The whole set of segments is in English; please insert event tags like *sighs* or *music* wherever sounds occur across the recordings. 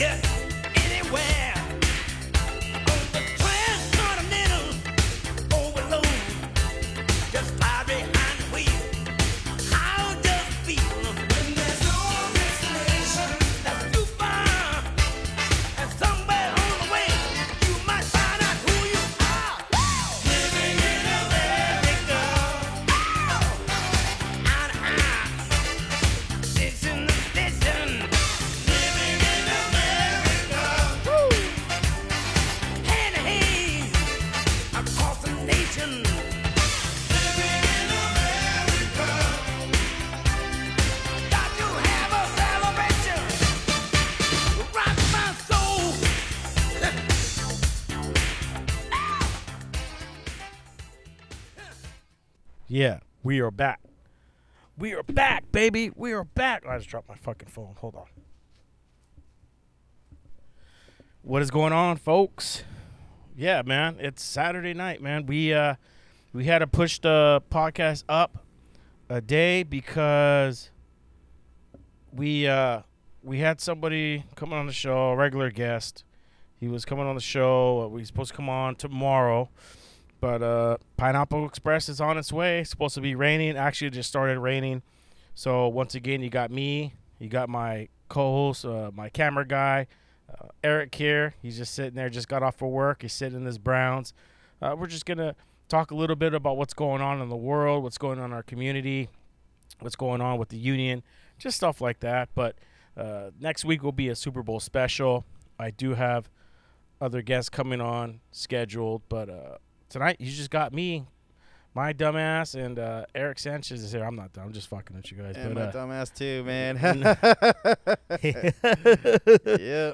Get anywhere. We are back. We are back, baby. We are back. I just dropped my fucking phone. Hold on. What is going on, folks? Yeah, man, it's Saturday night, man. We uh we had to push the podcast up a day because we uh we had somebody coming on the show, a regular guest. He was coming on the show. Uh, we supposed to come on tomorrow. But uh, Pineapple Express is on its way. It's supposed to be raining. Actually, it just started raining. So once again, you got me. You got my co-host, uh, my camera guy, uh, Eric here. He's just sitting there. Just got off for work. He's sitting in his Browns. Uh, we're just gonna talk a little bit about what's going on in the world, what's going on in our community, what's going on with the union, just stuff like that. But uh, next week will be a Super Bowl special. I do have other guests coming on scheduled, but uh, tonight you just got me, my dumbass, and uh, Eric Sanchez is here. I'm not dumb. I'm just fucking with you guys. And but, my uh, dumbass too, *laughs* man.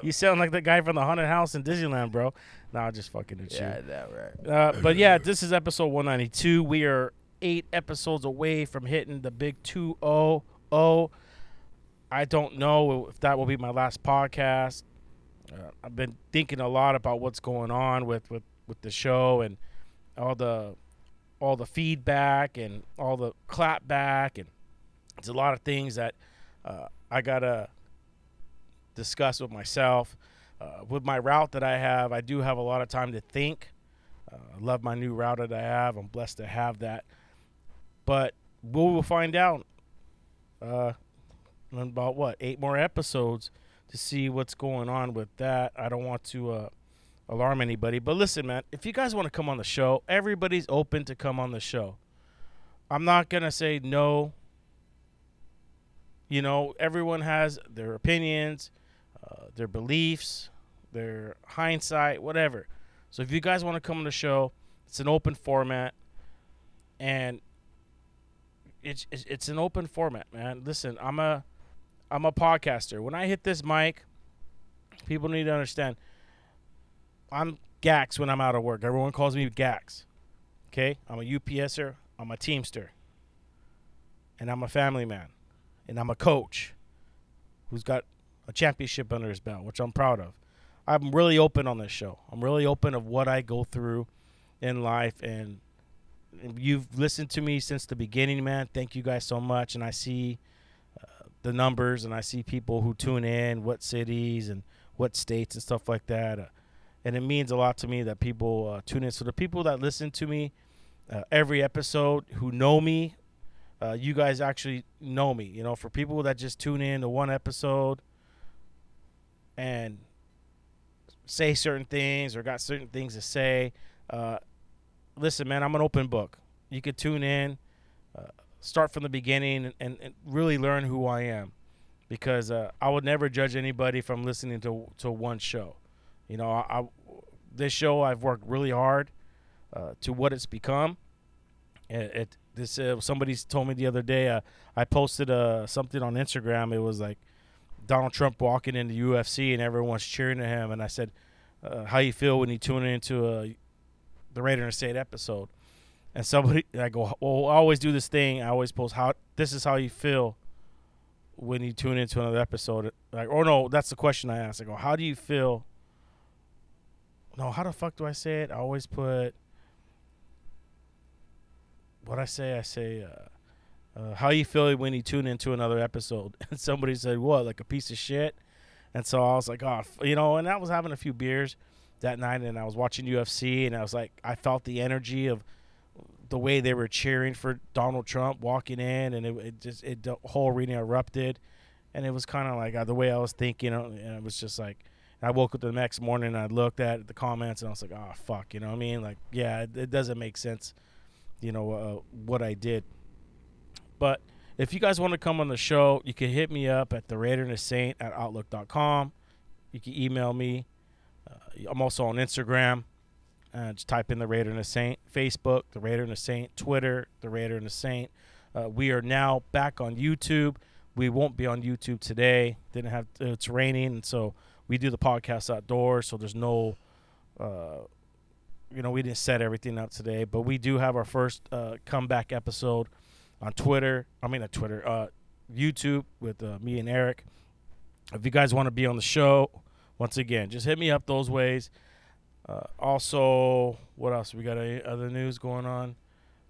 you sound like the guy from the haunted house in Disneyland, bro. No, I'm just fucking with Yeah, you. that right. Uh, but yeah, this is episode 192. We are eight episodes away from hitting the big 200. I don't know if that will be my last podcast. Uh, I've been thinking a lot about what's going on with, with, with the show and all the all the feedback and all the clap back and it's a lot of things that uh, I gotta discuss with myself. Uh, with my route that I have, I do have a lot of time to think. Uh, I love my new route that I have. I'm blessed to have that. But we will find out uh, in about what eight more episodes to see what's going on with that. I don't want to uh, alarm anybody, but listen, man, if you guys want to come on the show, everybody's open to come on the show. I'm not gonna say no. You know, everyone has their opinions, uh, their beliefs, their hindsight, whatever. So if you guys want to come on the show, It's an open format, and it's it's, it's an open format, man. Listen, I'm a I'm a podcaster. When I hit this mic, people need to understand. I'm Gax when I'm out of work. Everyone calls me Gax. Okay, I'm a UPSer. I'm a Teamster, and I'm a family man, and I'm a coach, who's got a championship under his belt, which I'm proud of. I'm really open on this show. I'm really open of what I go through in life, and you've listened to me since the beginning, man. Thank you guys so much, and I see uh, the numbers, and I see people who tune in, what cities and what states and stuff like that. Uh, and it means a lot to me that people uh, tune in. So the people that listen to me uh, every episode, who know me, uh, you guys actually know me. You know, for people that just tune in to one episode and say certain things or got certain things to say, uh, listen, man, I'm an open book. You could tune in, uh, start from the beginning, and, and really learn who I am, because uh, I would never judge anybody from listening to to one show. You know, I this show I've worked really hard uh, to what it's become. It, it this uh, somebody told me the other day. Uh, I posted uh, something on Instagram. It was like Donald Trump walking into UFC and everyone's cheering at him, and I said, uh, "How you feel when you tune into a the Raider and Saint episode?" And somebody, *laughs* I go, "Well, I always do this thing. I always post how this is how you feel when you tune into another episode." Like, or no, that's the question I asked. I go, "How do you feel?" No, how the fuck do I say it? I always put what I say. I say, uh, uh, "How you feel when you tune into another episode?" *laughs* And somebody said, "What, like a piece of shit?" And so I was like, "Oh, you know." And I was having a few beers that night, and I was watching UFC, and I was like, I felt the energy of the way they were cheering for Donald Trump walking in, and it, it just it the whole arena erupted, and it was kind of like uh, the way I was thinking, uh, and it was just like. I woke up the next morning and I looked at the comments and I was like, "Oh fuck," you know what I mean? Like, yeah, it, it doesn't make sense, you know, uh, what I did. But if you guys want to come on the show, you can hit me up at the Raider and the Saint at outlook.com. You can email me. Uh, I'm also on Instagram. Uh, just type in the Raider and the Saint. Facebook, the Raider and the Saint. Twitter, the Raider and the Saint. Uh, we are now back on YouTube. We won't be on YouTube today. Didn't have it's raining, and so we do the podcast outdoors. So there's no, uh, you know, we didn't set everything up today, but we do have our first uh, comeback episode on Twitter. I mean, on Twitter, uh, YouTube with uh, me and Eric. If you guys want to be on the show, once again, just hit me up those ways. Uh, also, what else? We got any other news going on?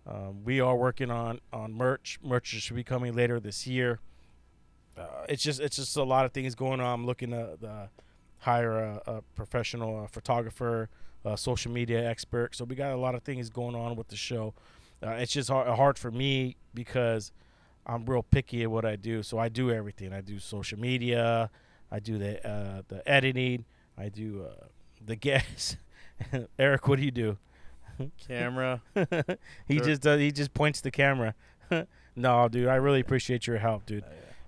Um, we are working on on merch. Merch should be coming later this year. Uh, it's just it's just a lot of things going on. I'm looking to uh, hire a, a professional uh, photographer, a social media expert. So we got a lot of things going on with the show. Uh, it's just hard, hard for me because I'm real picky at what I do. So I do everything. I do social media. I do the uh, the editing. I do uh, the guests. *laughs* Eric, what do you do? Camera. *laughs* he Sure. just does, he just points the camera. *laughs* no, dude, I really appreciate your help, dude.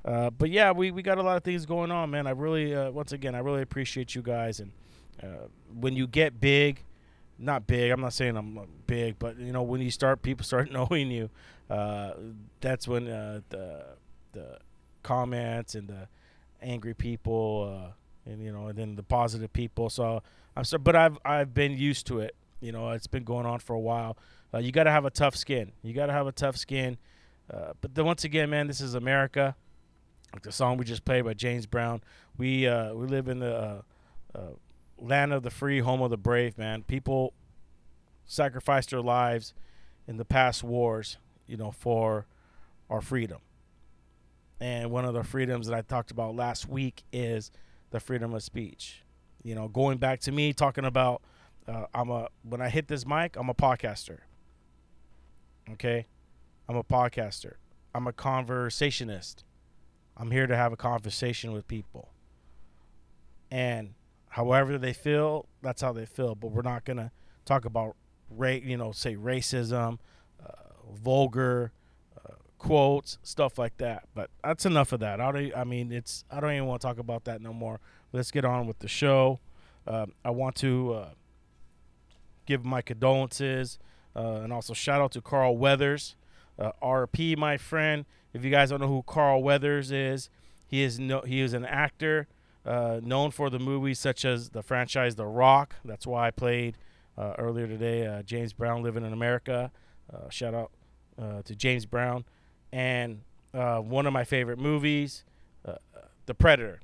Uh, but yeah, we, we got a lot of things going on, man. I really, uh, once again, I really appreciate you guys. And uh, when you get big, not big, I'm not saying I'm uh, big, but you know, when you start, people start *laughs* knowing you. Uh, that's when the the comments and the angry people, and you know, and then the positive people. So I'm sorry, but I've I've been used to it. You know, it's been going on for a while. You got to have a tough skin. You got to have a tough skin. But then once again, man, this is America. Like the song we just played by James Brown. We uh, we live in the uh, uh, land of the free, home of the brave, man. People sacrificed their lives in the past wars, you know, for our freedom. And one of the freedoms that I talked about last week is the freedom of speech. You know, going back to me talking about uh, I'm a when I hit this mic, I'm a podcaster. Okay, I'm a podcaster. I'm a conversationist. I'm here to have a conversation with people. And however they feel, that's how they feel. But we're not gonna talk about ra- you know, say racism, uh, vulgar uh, quotes, stuff like that. But that's enough of that. I don't. I mean, it's. I don't even want to talk about that no more. Let's get on with the show. Um, I want to uh, give my condolences, uh, and also shout out to Carl Weathers, uh, RP, my friend. If you guys don't know who Carl Weathers is, he is no he is an actor uh, known for the movies such as the franchise The Rock. That's why I played uh, earlier today. Uh, James Brown living in America. Uh, shout out uh, to James Brown, and one of my favorite movies, The Predator.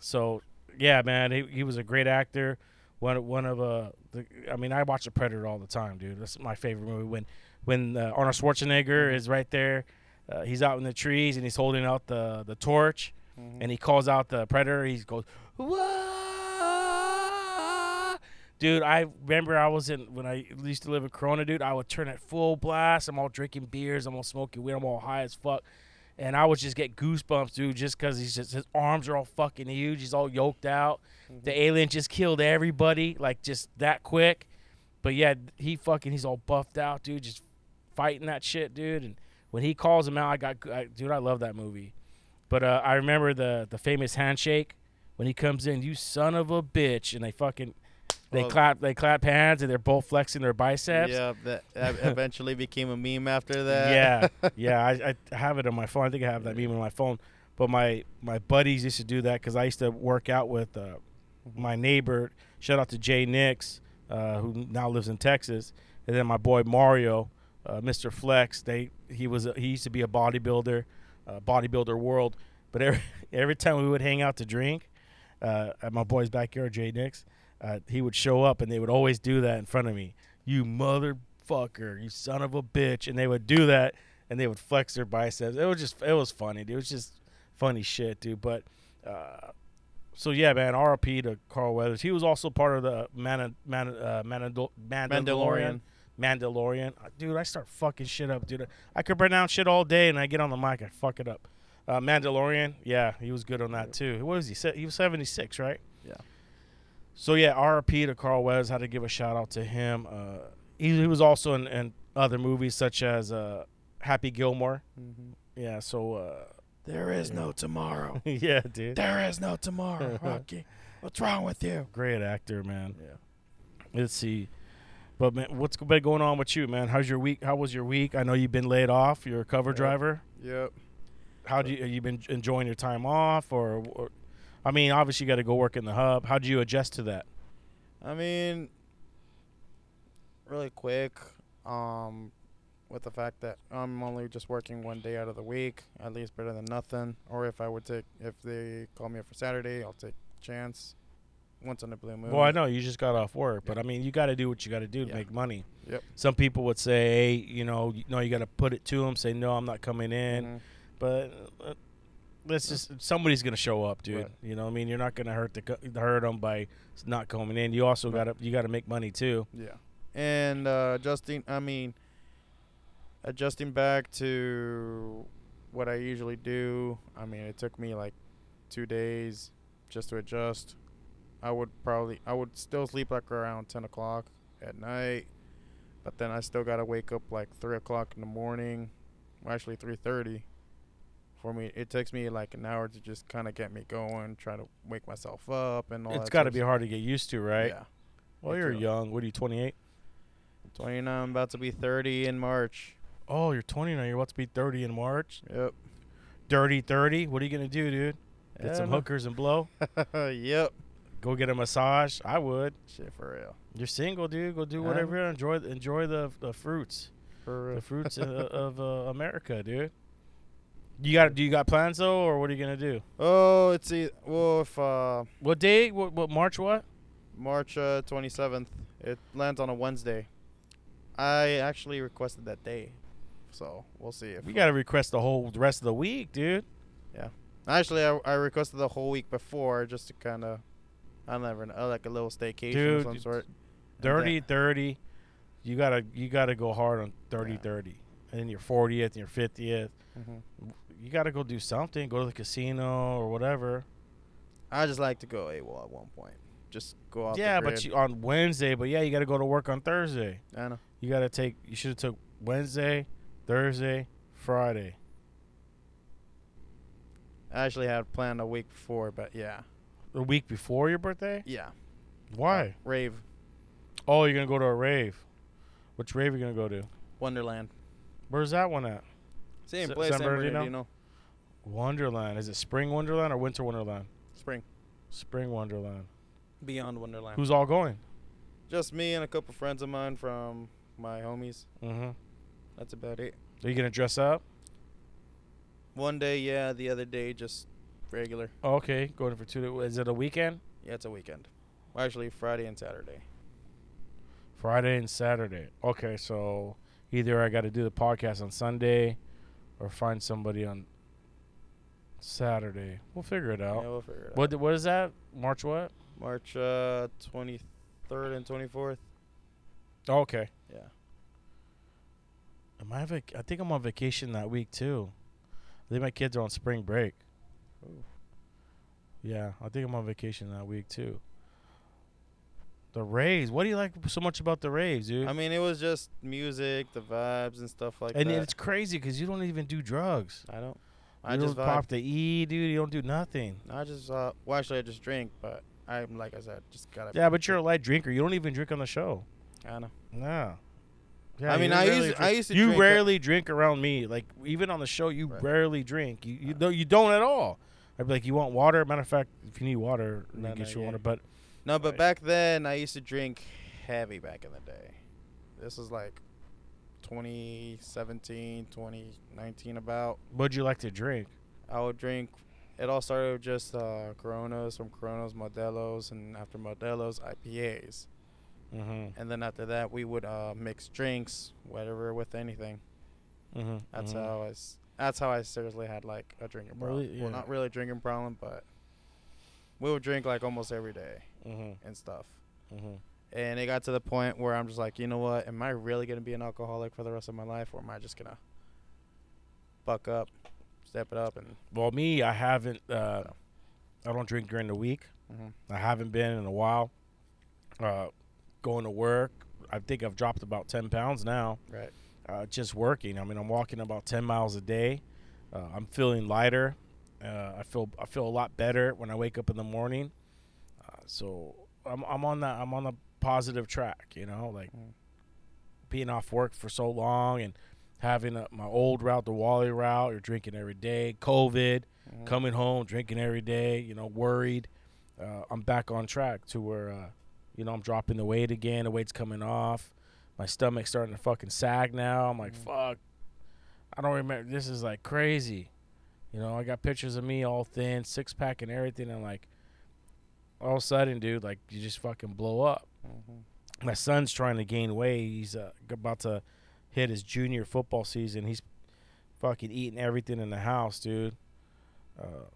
So yeah, man, he, he was a great actor. One one of uh, the, I mean, I watch The Predator all the time, dude. That's my favorite movie. When when uh, Arnold Schwarzenegger is right there, uh, he's out in the trees and he's holding out the the torch, and he calls out the predator. He goes, "Whoa!" Dude, I remember I was in when I used to live in Corona, dude. I would turn it full blast. I'm all drinking beers. I'm all smoking weed. I'm all high as fuck. And I would just get goosebumps, dude, just because he's just his arms are all fucking huge. He's all yoked out. The alien just killed everybody, like just that quick. But yeah, he fucking he's all buffed out, dude, just fighting that shit, dude. And when he calls him out, I got, I, dude, I love that movie. But uh, I remember the the famous handshake when he comes in, you son of a bitch, and they fucking they Well- clap they clap hands and they're both flexing their biceps. Yeah, that, *laughs* that eventually became a meme after that. Yeah, *laughs* yeah, I, I have it on my phone. I think I have that meme on my phone. But my my buddies used to do that because I used to work out with uh, my neighbor. Shout out to Jay Nix, uh, who now lives in Texas, and then my boy Mario, uh, Mr. Flex. They he was a, he used to be a bodybuilder, uh, bodybuilder world. But every *laughs* every time we would hang out to drink uh, at my boy's backyard, Jay Nix, uh, he would show up and they would always do that in front of me. You motherfucker, you son of a bitch, and they would do that and they would flex their biceps. It was just it was funny, dude. It was just funny shit, dude. But uh, so yeah, man. RP to Carl Weathers. He was also part of the Man, Man, uh, Mandal- Mandalorian. Mandalorian. Mandalorian. Uh, Dude, I start fucking shit up, dude. I could pronounce shit all day, and I get on the mic, I fuck it up. Uh, Mandalorian, yeah, he was good on that too. What was he? He was seventy six, right? Yeah. So yeah, RP to Carl Weathers. Had to give a shout out to him. Uh, he, he was also in, in other movies such as uh, Happy Gilmore. Mhm. Yeah. So uh, There is no tomorrow. *laughs* yeah, dude. There is no tomorrow, *laughs* Rocky. What's wrong with you? Great actor, man. Yeah. Let's see. But man, what's been going on with you, man? How's your week? How was your week? I know you've been laid off. You're a cover Yeah. driver. Yep. How do you have you been enjoying your time off, or, or I mean, obviously you got to go work in the hub. How do you adjust to that? I mean, really quick, um, with the fact that I'm only just working one day out of the week, at least better than nothing. Or if I would take, if they call me up for Saturday, I'll take chance. Once in a blue moon. Well, I know you just got off work, but I mean, you got to do what you got to do to Yeah. make money. Yep. Some people would say, hey, you know, you know, you got to put it to them. Say, no, I'm not coming in. Mhm. But uh, let's just somebody's gonna show up, dude. Right. You know, what I mean, you're not gonna hurt the co- hurt them by not coming in. You also Right. gotta you gotta make money too. Yeah. And uh, adjusting, I mean, adjusting back to what I usually do. I mean, it took me like two days just to adjust. I would probably, I would still sleep like around 10 o'clock at night, but then I still gotta wake up like 3 o'clock in the morning. Well, actually 3:30. For me, it takes me like an hour to just kind of get me going, try to wake myself up and all it's that. got to be hard to get used to, right? Yeah. Well, you're too. young. What are you, 28? 29, I'm about to be 30 in March. Oh, you're 29. You're about to be 30 in March. Yep. Dirty 30. What are you gonna do, dude? Get Yeah, some hookers and blow. *laughs* yep. Go get a massage. I would. Shit for real. You're single, dude. Go do whatever. Enjoy enjoy the the fruits, For the fruits of, *laughs* of uh, America, dude. You got do you got plans though, or what are you gonna do? Oh, it's well if uh What day? What, what March? What? March uh, 27th. It lands on a Wednesday. I actually requested that day, so we'll see if You gotta request the whole the rest of the week, dude. Yeah, actually, I, I requested the whole week before just to kind of I never know like a little staycation Dude, of some sort. Dirty then- thirty. You gotta you gotta go hard on 30 Yeah. 30. And then your fortieth and your fiftieth. Mhm. You gotta go do something. Go to the casino or whatever. I just like to go AWOL at one point. Just go off. the yeah, but you on Wednesday. But yeah, you gotta go to work on Thursday. I know. You gotta take. You should have took Wednesday, Thursday, Friday. I actually had planned a week before, but yeah, The week before your birthday. yeah. Why? Rave. Oh, you're gonna go to a rave. Which rave are you gonna go to? Wonderland. Where's that one at? Same S- place. San San Bernardino? Bernardino. Wonderland. Is it Spring Wonderland or Winter Wonderland? Spring. Spring Wonderland. Beyond Wonderland. Who's all going? Just me and a couple friends of mine from my homies. Mm-hmm. That's about it. Are you gonna dress up? One day, yeah. The other day, just regular. Oh, okay, going for two. Is it a weekend? Yeah, it's a weekend. Well, actually, Friday and Saturday. Friday and Saturday. Okay, so either I got to do the podcast on Sunday, or find somebody on Saturday. We'll figure it out. Yeah, we'll figure it What out. what is that? March what? March uh, 23rd and 24th. Oh, okay. Yeah. Am I vac- I think I'm on vacation that week too. I think my kids are on spring break. Ooh. Yeah, I think I'm on vacation that week too. The raves. What do you like so much about the raves, dude? I mean, it was just music, the vibes, and stuff like and that. And it's crazy because you don't even do drugs. I don't. You I don't just vibe. pop the E, dude. You don't do nothing. I just uh, well, actually, I just drink, but I'm like I said, just gotta. Yeah, but you're a light drinker. You don't even drink on the show. I know. No. Yeah, I mean, I used- I used to You drink, uh, rarely drink around me. Like even on the show, you Right. rarely drink. You you don't you don't at all. I'd be like, you want water? Matter of fact, if you need water, No, get no, you yeah. water. But No, but Right. back then I used to drink heavy back in the day. This was like 2017, 2019 about. what'd you like to drink? I would drink. It all started with just uh, Coronas, from Coronas, Modelos, and after Modelos, IPAs. Mm-hmm. And then after that, we would uh, mix drinks, whatever, with anything. Mm-hmm. That's how I. s- That's how I seriously had like a drinking problem. Really? Yeah. Well, not really a drinking problem, but we would drink like almost every day Mm-hmm. and stuff. Mm-hmm. And it got to the point where I'm just like, you know what? Am I really gonna be an alcoholic for the rest of my life, or am I just gonna buck up, step it up, and Well, me, I haven't. Uh, I don't drink during the week. Mhm. I haven't been in a while. Uh, going to work, I think I've dropped about ten pounds now. right? Uh, just working. I mean, I'm walking about 10 miles a day. Uh, I'm feeling lighter. Uh, I feel I feel a lot better when I wake up in the morning. Uh, so I'm I'm on that I'm on the positive track. You know, like Mm. being off work for so long and having a, my old route, the Wally route. You're drinking every day. COVID, Mhm. coming home, drinking every day. You know, worried. Uh, I'm back on track to where, uh, you know, I'm dropping the weight again. The weight's coming off. My stomach's starting to fucking sag now. I'm like, Mhm. fuck. I don't remember. This is like crazy. You know, I got pictures of me all thin, six pack and everything, and like, all of a sudden, dude, like you just fucking blow up. Mhm. My son's trying to gain weight. He's uh, about to hit his junior football season. He's fucking eating everything in the house, dude. Uh,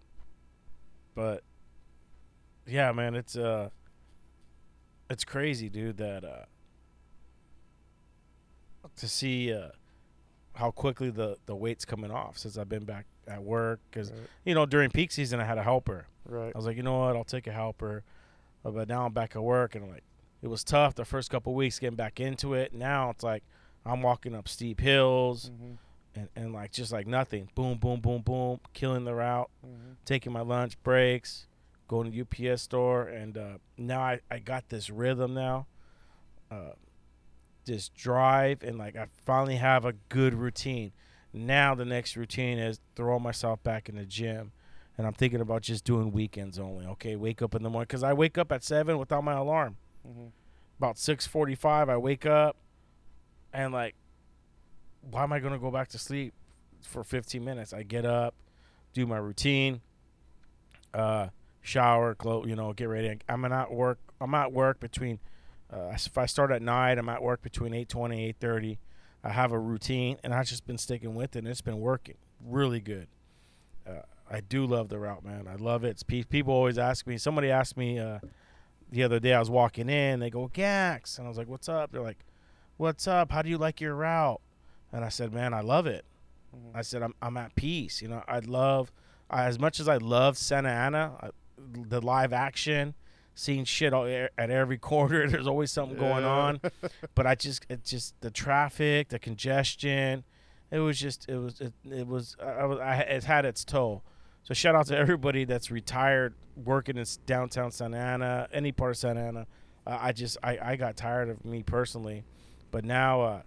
but yeah, man, it's uh, it's crazy, dude. That uh, to see uh, how quickly the the weight's coming off since I've been back at work. Because Right. you know during peak season I had a helper. Right. I was like, you know what, I'll take a helper. Uh, But now I'm back at work, and I'm like, it was tough the first couple weeks getting back into it. Now it's like I'm walking up steep hills Mhm. and, and like just like nothing. Boom, boom, boom, boom, killing the route, Mhm. taking my lunch breaks, going to UPS store, and uh, now I, I got this rhythm now. Uh, just drive and like I finally have a good routine. Now the next routine is throw myself back in the gym, and I'm thinking about just doing weekends only. Okay, wake up in the morning because I wake up at seven without my alarm. Mhm. About six forty-five, I wake up, and like, why am I gonna go back to sleep for 15 minutes? I get up, do my routine, uh, shower, clothes, you know, get ready. I'm at work. I'm at work between. Uh, if I start at nine, I'm at work between 8:20, 8:30. I have a routine, and I've just been sticking with it. and It's been working really good. Uh, I do love the route, man. I love it. Pe- people always ask me. Somebody asked me uh, the other day. I was walking in. They go, "Gax," and I was like, "What's up?" They're like, "What's up? How do you like your route?" And I said, "Man, I love it." Mhm. I said, "I'm I'm at peace." You know, I love I, as much as I love Santa Ana, I, the live action, seeing shit all, at every *laughs* corner. *laughs* There's always something going on, *laughs* but I just it just the traffic, the congestion. It was just it was it, it was I, I was I, it had its toll. So shout out to everybody that's retired working in downtown Santa Ana, any part of Santa Ana. Uh, I just I, I got tired of me personally, but now uh,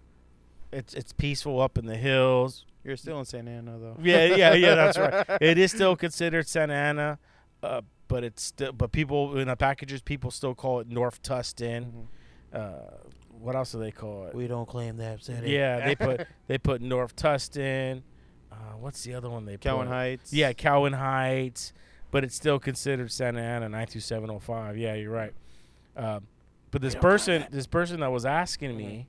it's it's peaceful up in the hills. You're still in Santa Ana though. Yeah, yeah, yeah. That's right. It is still considered Santa Ana, uh, but it's still but people in the packages people still call it North Tustin. Mhm. Uh, what else do they call it? We don't claim that city. Yeah, they *laughs* put they put North Tustin. Uh, what's the other one they Cowan put? Heights. Yeah, Cowan Heights, but it's still considered Santa Ana 92705. Yeah, you're right. Um, but this person, this person that was asking me,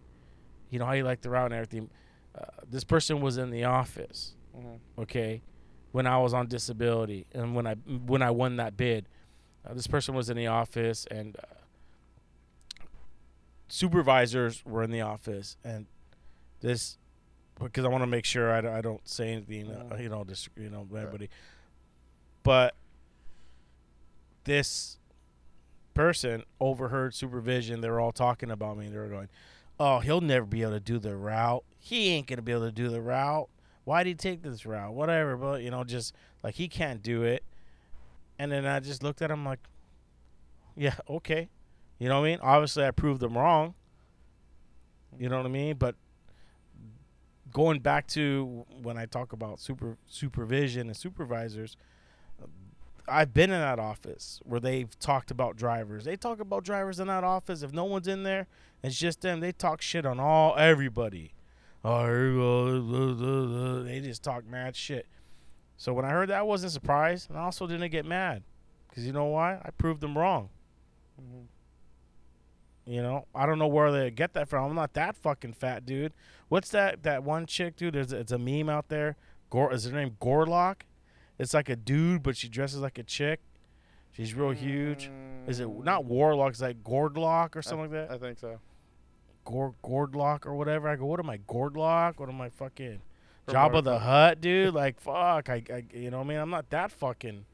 you know how you like the route and everything. Uh, this person was in the office, Mhm. okay, when I was on disability and when I when I won that bid. Uh, this person was in the office and uh, supervisors were in the office and this because I want to make sure I, don't- I don't say anything, uh, Mhm. you know, dis- you know, Right. everybody. But this person overheard supervision. They were all talking about me. They were going, "Oh, he'll never be able to do the route. He ain't gonna be able to do the route. Why did he take this route? Whatever." But you know, just like he can't do it. And then I just looked at him like, "Yeah, okay." You know what I mean? Obviously, I proved them wrong. You know what I mean? But going back to when I talk about super supervision and supervisors, I've been in that office where they've talked about drivers. They talk about drivers in that office. If no one's in there, it's just them. They talk shit on all everybody. Oh. They just talk mad shit. So when I heard that, I wasn't surprised, and I also didn't get mad, because you know why? I proved them wrong. Mhm. You know, I don't know where they get that from. I'm not that fucking fat, dude. What's that? That one chick, dude. There's it's a meme out there. Gore is her name Gorlock? It's like a dude, but she dresses like a chick. She's real huge. Is it not Warlock? It's like Gordlock or something like that. I think so. Gord Gordlock or whatever. I go, what am I Gordlock? What am I fucking Jabba the Hutt, dude? *laughs* Like fuck, I, I you know what I mean? I'm not that fucking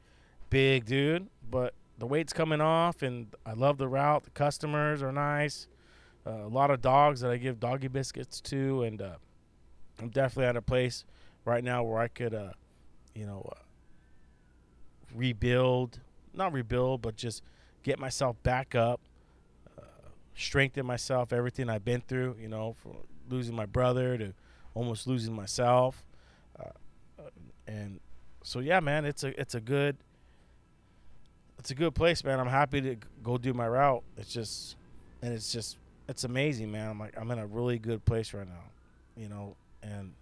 big, dude. But the weight's coming off, and I love the route. The customers are nice. Uh, a lot of dogs that I give doggy biscuits to, and uh, I'm definitely at a place right now where I could, uh, you know, uh, rebuild, not rebuild, but just get myself back up, strengthen myself, everything I've been through, you know, from losing my brother to almost losing myself. Uh, uh, and so, yeah, man, it's a, it's a good, it's a good place, man. I'm happy to go do my route. It's just, and it's just, it's amazing, man. I'm like, I'm in a really good place right now, you know, and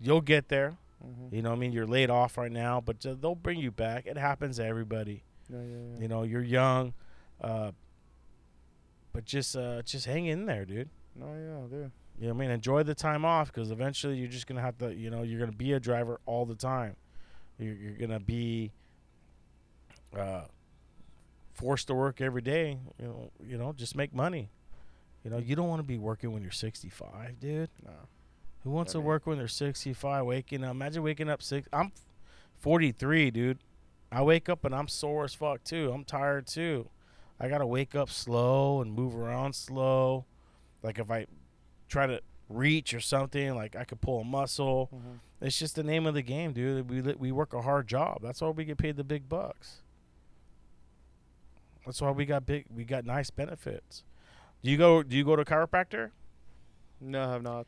you'll get there. Mhm. You know, what I mean, you're laid off right now, but they'll bring you back. It happens to everybody. Yeah, yeah, yeah. You know, you're young, uh, but just uh, just hang in there, dude. No, yeah, dude. You know what I mean? Enjoy the time off because eventually you're just gonna have to. You know, you're gonna be a driver all the time. You're, you're gonna be uh, forced to work every day. You know, you know, just make money. You know, you don't want to be working when you're 65, dude. No. Who wants I to mean- work when they're 65? Waking up. Imagine waking up six. I'm 43, dude. I wake up and I'm sore as fuck too. I'm tired too. I gotta wake up slow and move around slow. Like if I try to reach or something, like I could pull a muscle. Mhm. It's just the name of the game, dude. We we work a hard job. That's why we get paid the big bucks. That's why we got big. We got nice benefits. Do you go? Do you go to chiropractor? No, I have not.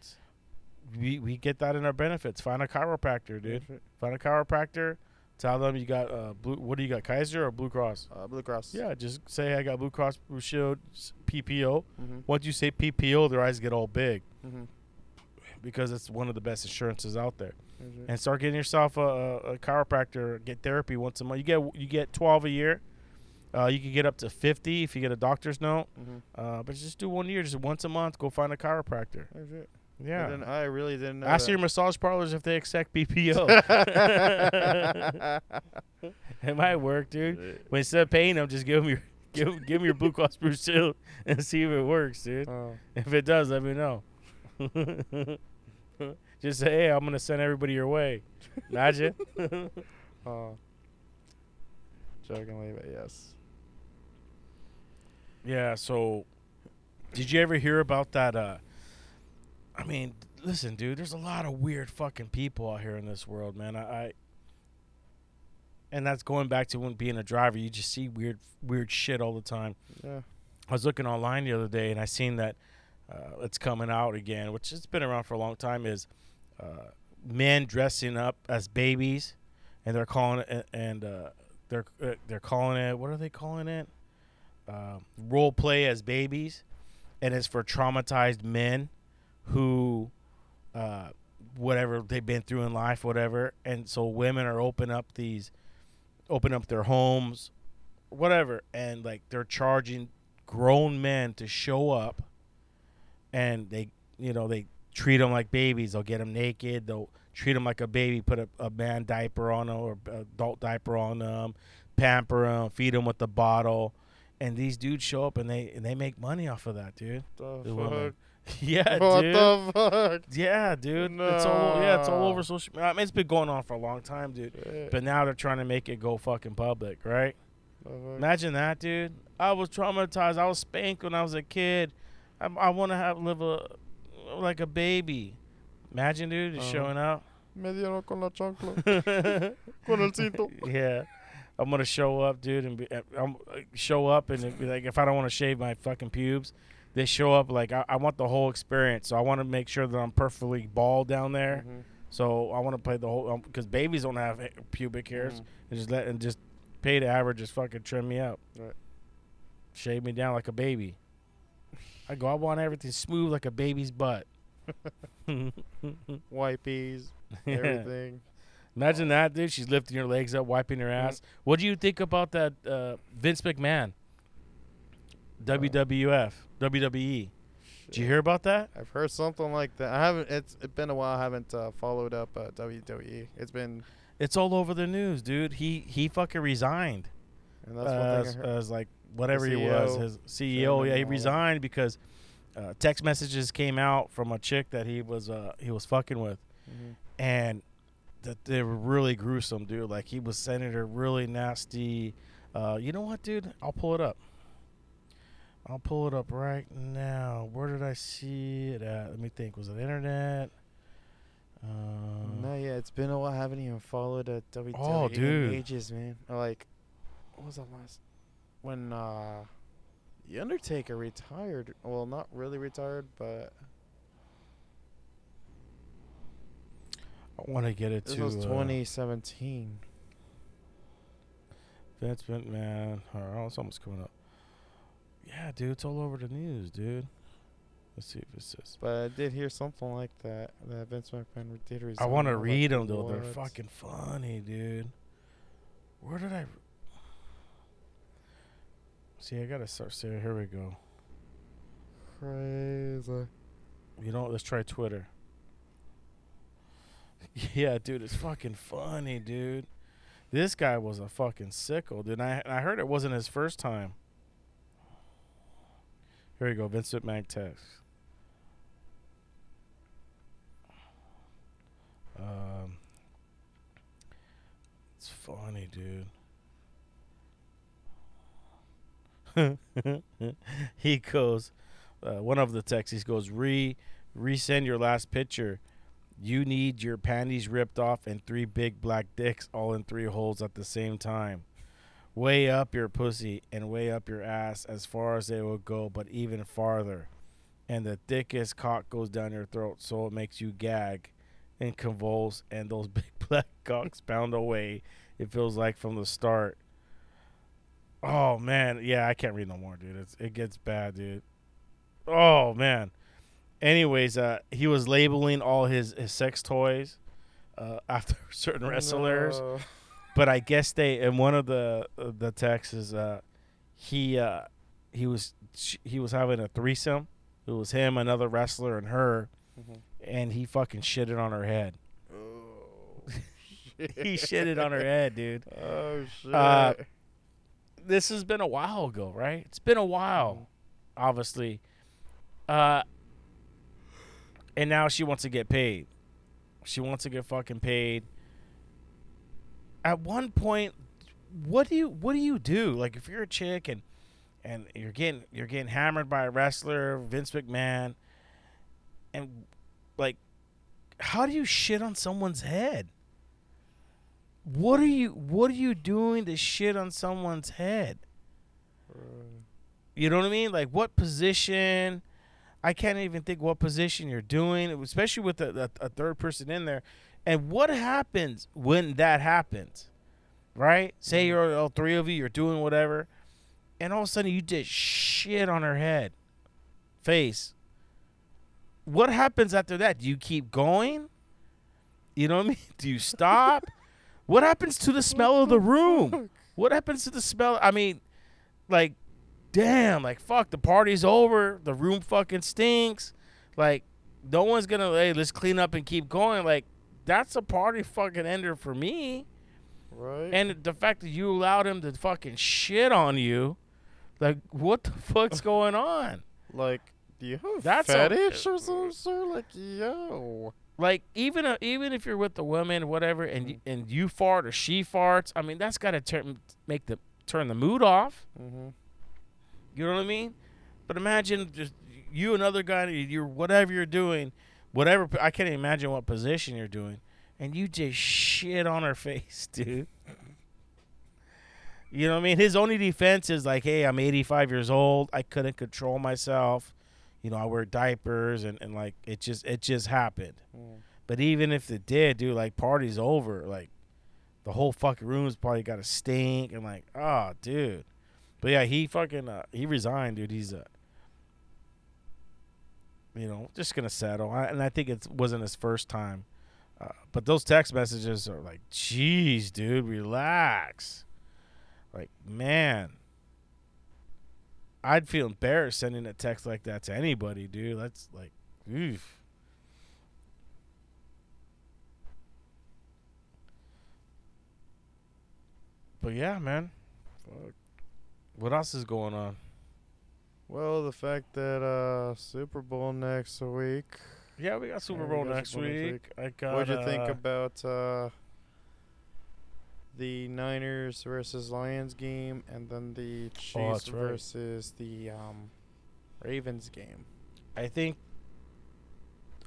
we we get that in our benefits. Find a chiropractor, dude. Find a chiropractor. Tell them you got uh blue. What do you got, Kaiser or Blue Cross? Uh, Blue Cross. Yeah, just say I got Blue Cross Blue Shield PPO. Mhm. Once you say PPO, their eyes get all big Mhm. because it's one of the best insurances out there. It. And start getting yourself a, a, chiropractor. Get therapy once a month. You get you get twelve a year. Uh, you can get up to fifty if you get a doctor's note. Mhm. Uh, but just do one year, just once a month. Go find a chiropractor. That's it. I, Yeah. didn't, I really didn't know. Ask that. your massage parlors if they accept PPO. *laughs* *laughs* it might work, dude. When instead of paying them, just give them your *laughs* give give 'em your Blue Cross Blue Shield and see if it works, dude. Oh. If it does, let me know. just say, hey, I'm gonna send everybody your way. Imagine. Oh. Jokingly, but yes. yeah. So, did you ever hear about that? Uh, I mean, listen, dude. There's a lot of weird fucking people out here in this world, man. I, I and that's going back to when being a driver. You just see weird, weird shit all the time. Yeah. I was looking online the other day and I seen that uh, it's coming out again, which has been around for a long time. Is uh, men dressing up as babies, and they're calling it and uh, they're uh, they're calling it what are they calling it? Uh, role play as babies, and it's for traumatized men who, uh, whatever they've been through in life, whatever, and so women are open up these, open up their homes, whatever, and like they're charging grown men to show up, and they, you know, they treat them like babies. They'll get them naked. They'll treat them like a baby. Put a, a man diaper on them or adult diaper on them, pamper them, feed them with the bottle, and these dudes show up and they and they make money off of that, dude. The The fuck? women. *laughs* Yeah, what dude. the fuck? Yeah, dude. It's all yeah, it's all over social. I mean, it's been going on for a long time, dude. Shit. But now they're trying to make it go fucking public, right? Fuck? Imagine that, dude. I was traumatized. I was spanked when I was a kid. I, I want to have live a like a baby. Imagine, dude, just Uh-huh. showing up. Me dieron con la chancla. *laughs* con el cinto. yeah, I'm gonna show up, dude, and be, I'm show up and be like if I don't want to shave my fucking pubes, they show up like I, I want the whole experience. So I want to make sure that I'm perfectly bald down there. Mhm. So I want to play the whole because babies don't have pubic hairs. Mhm. And just let and just pay the average, just fucking trim me up, Right. shave me down like a baby. I go. I want everything smooth like a baby's butt. *laughs* Wipies, *laughs* everything. Imagine that, dude. She's lifting her legs up, wiping her ass. What do you think about that, uh, Vince McMahon? WWF, WWE. Did you hear about that? I've heard something like that. I haven't. It's, it's been a while. I haven't uh, followed up uh, WWE. It's been, It's all over the news, dude. He he fucking resigned. and that's uh, one thing I heard. as like whatever he was, his CEO. Yeah, he resigned because uh, text messages came out from a chick that he was uh, he was fucking with, Mhm. and that they were really gruesome, dude. Like he was sending her really nasty. Uh, you know what, dude? I'll pull it up. I'll pull it up right now. Where did I see it at? Let me think. Was it internet? Uh, no, yeah, it's been a while. I haven't even followed a WWE Oh, dude. in ages, man. Like, what was the last? When uh, the Undertaker retired. Well, not really retired, but I want to get it this to was uh, 2017. Vince McMahon. Oh, it's almost coming up. Yeah, dude, it's all over the news, dude. Let's see if it says. But I did hear something like that. That Vince McMahon did resign. I want to read them though. They're fucking funny, dude. Where did I? See, I gotta start saying. Here we go. crazy. You know, what, let's try Twitter. *laughs* Yeah, dude, it's fucking funny, dude. This guy was a fucking sickle, dude. I I heard it wasn't his first time. Here we go, Vincent Mag text. Um, it's funny, dude. *laughs* he goes, uh, one of the texts, he goes, re resend your last picture. You need your panties ripped off and three big black dicks all in three holes at the same time. Way up your pussy and way up your ass as far as they will go, but even farther. And the thickest cock goes down your throat so it makes you gag and convulse and those *laughs* big black cocks pound away. It feels like from the start. Oh man, yeah, I can't read no more, dude. It's, it gets bad, dude. Oh man. Anyways, uh, he was labeling all his, his sex toys uh, *laughs* after certain wrestlers, No. But I guess they in one of the uh, the texts is uh, he uh, he was he was having a threesome. It was him, another wrestler, and her, Mhm. and he fucking shitted on her head. Oh, *laughs* he shitted on her head, dude. *laughs* Oh shit. Uh, this has been a while ago, right? It's been a while, obviously. Uh, and now she wants to get paid. She wants to get fucking paid. At one point, what do you what do you do? Like if you're a chick and and you're getting you're getting hammered by a wrestler, Vince McMahon, and like, how do you shit on someone's head? What are you What are you doing to shit on someone's head? You know what I mean? Like what position? I can't even think what position you're doing, especially with a, a, a third person in there. And what happens when that happens? Right? Say mm-hmm. you're all three of you, you're doing whatever, and all of a sudden you just shit on her head, face. What happens after that? Do you keep going? You know what I mean? *laughs* Do you stop? what happens to the smell of the room? What happens to the smell? I mean, like, damn, like, fuck, the party's over. The room fucking stinks. Like, no one's gonna, hey, let's clean up and keep going. Like, that's a party fucking ender for me. Right. And the fact that you allowed him to fucking shit on you, like, what the fuck's *laughs* going on? like, do you have That's a- fetish or some sort? Like, yo. Like, even uh, even if you're with the woman, whatever, and you, and you fart or she farts, I mean, that's got to turn make the turn the mood off. Mm-hmm. You know what I mean? But imagine just you another guy, you're whatever you're doing, whatever. I can't imagine what position you're doing, and you just shit on her *laughs* face, dude. You know what I mean? His only defense is like, hey, I'm 85 years old. I couldn't control myself. You know, I wear diapers and, and like it just it just happened. Mm. But even if it did, dude, like party's over. Like the whole fucking room's probably got to stink and like, oh, dude. But yeah, he fucking uh, he resigned, dude. He's uh, you know, just gonna settle. I, and I think it wasn't his first time. Uh, but those text messages are like, jeez, dude, relax. Like, man, I'd feel embarrassed sending a text like that to anybody, dude. That's like, oof. But yeah, man. Fuck. What else is going on? Well, the fact that uh Super Bowl next week. Yeah, we got Super we Bowl got next Super Bowl next week. I got. What'd you think uh, about uh the Niners versus Lions game and then the Chiefs Oh, that's right. versus the um Ravens game? I think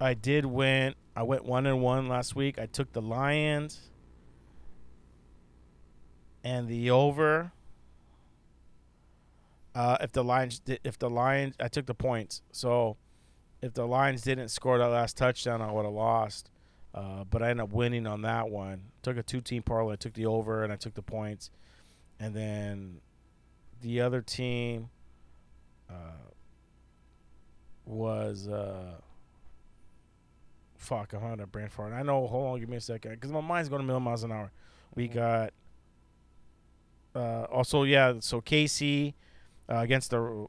I did win. I went one and one last week. I took the Lions and the over. Uh, if the Lions, if the Lions, I took the points. So if the Lions didn't score that last touchdown, I would have lost. Uh, but I ended up winning on that one. Took a two-team parlay. I took the over and I took the points, and then the other team. Uh, was uh fuck I'm on a brain fart. I know hold on give me a second because my mind's going a million miles an hour. We Mhm. got uh also yeah so KC uh, against the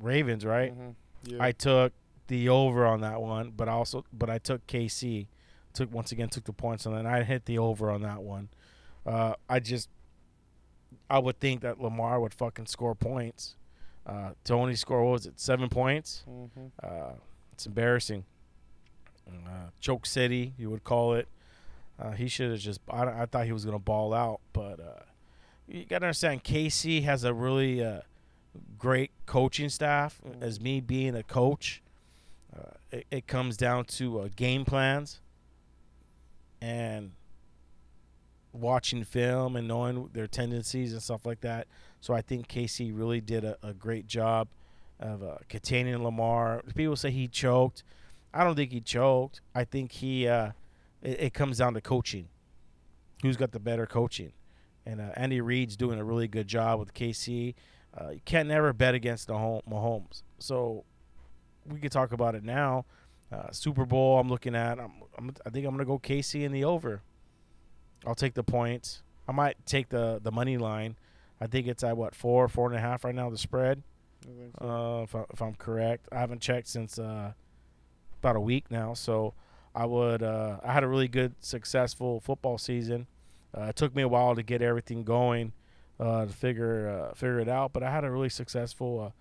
Ravens right. Mhm. Yeah. I took the over on that one, but I also but I took KC. Took once again took the points and then I hit the over on that one. Uh, I just I would think that Lamar would fucking score points. Uh, to only score what was it seven points? Mhm. Uh, it's embarrassing. Uh, choke city, you would call it. Uh, he should have just. I, I thought he was gonna ball out, but uh, you gotta understand. KC has a really uh, great coaching staff. As me being a coach, uh, it, it comes down to uh, game plans and watching film and knowing their tendencies and stuff like that. So I think KC really did a, a great job of uh, containing Lamar. People say he choked. I don't think he choked. I think he. Uh, it, it comes down to coaching. Who's got the better coaching? And uh, Andy Reid's doing a really good job with KC. Uh, you can't never bet against the home Mahomes. So we could talk about it now. Uh, Super Bowl. I'm looking at. I'm, I'm, I think I'm gonna go KC in the over. I'll take the points. I might take the the money line. I think it's at what four, four and a half right now. The spread. So. Uh, if, I, if I'm correct, I haven't checked since uh, about a week now. So I would. Uh, I had a really good, successful football season. Uh, it took me a while to get everything going, uh, to figure uh, figure it out. But I had a really successful,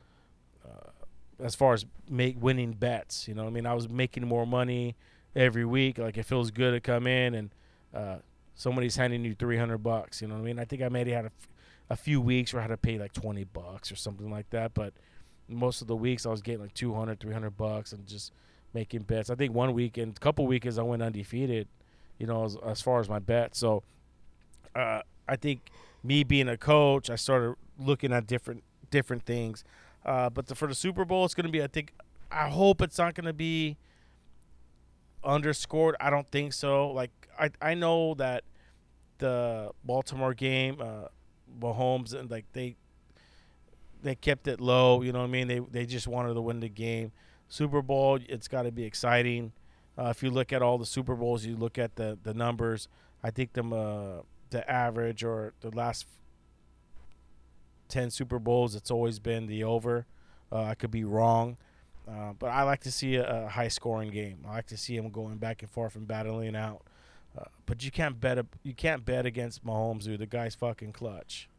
uh, uh, as far as make winning bets. You know, I mean, I was making more money every week. Like it feels good to come in and uh, somebody's handing you three hundred bucks. You know what I mean? I think I maybe had a, f- a few weeks where I had to pay like twenty bucks or something like that. But most of the weeks I was getting like 200, 300 bucks and just making bets. I think one weekend, a couple weekends, I went undefeated. You know, as, as far as my bet. So I think me being a coach, I started looking at different different things. Uh, but the, for the Super Bowl, it's going to be. I think. I hope it's not going to be underscored. I don't think so. Like I, I know that the Baltimore game, uh, Mahomes and like they, they kept it low. You know what I mean? They they just wanted to win the game. Super Bowl, it's got to be exciting. Uh, if you look at all the Super Bowls, you look at the the numbers. I think them uh, the average or the last ten Super Bowls, it's always been the over. Uh, I could be wrong, uh, but I like to see a, a high scoring game. I like to see them going back and forth and battling out. Uh, but you can't bet a, you can't bet against Mahomes, dude. The guy's fucking clutch.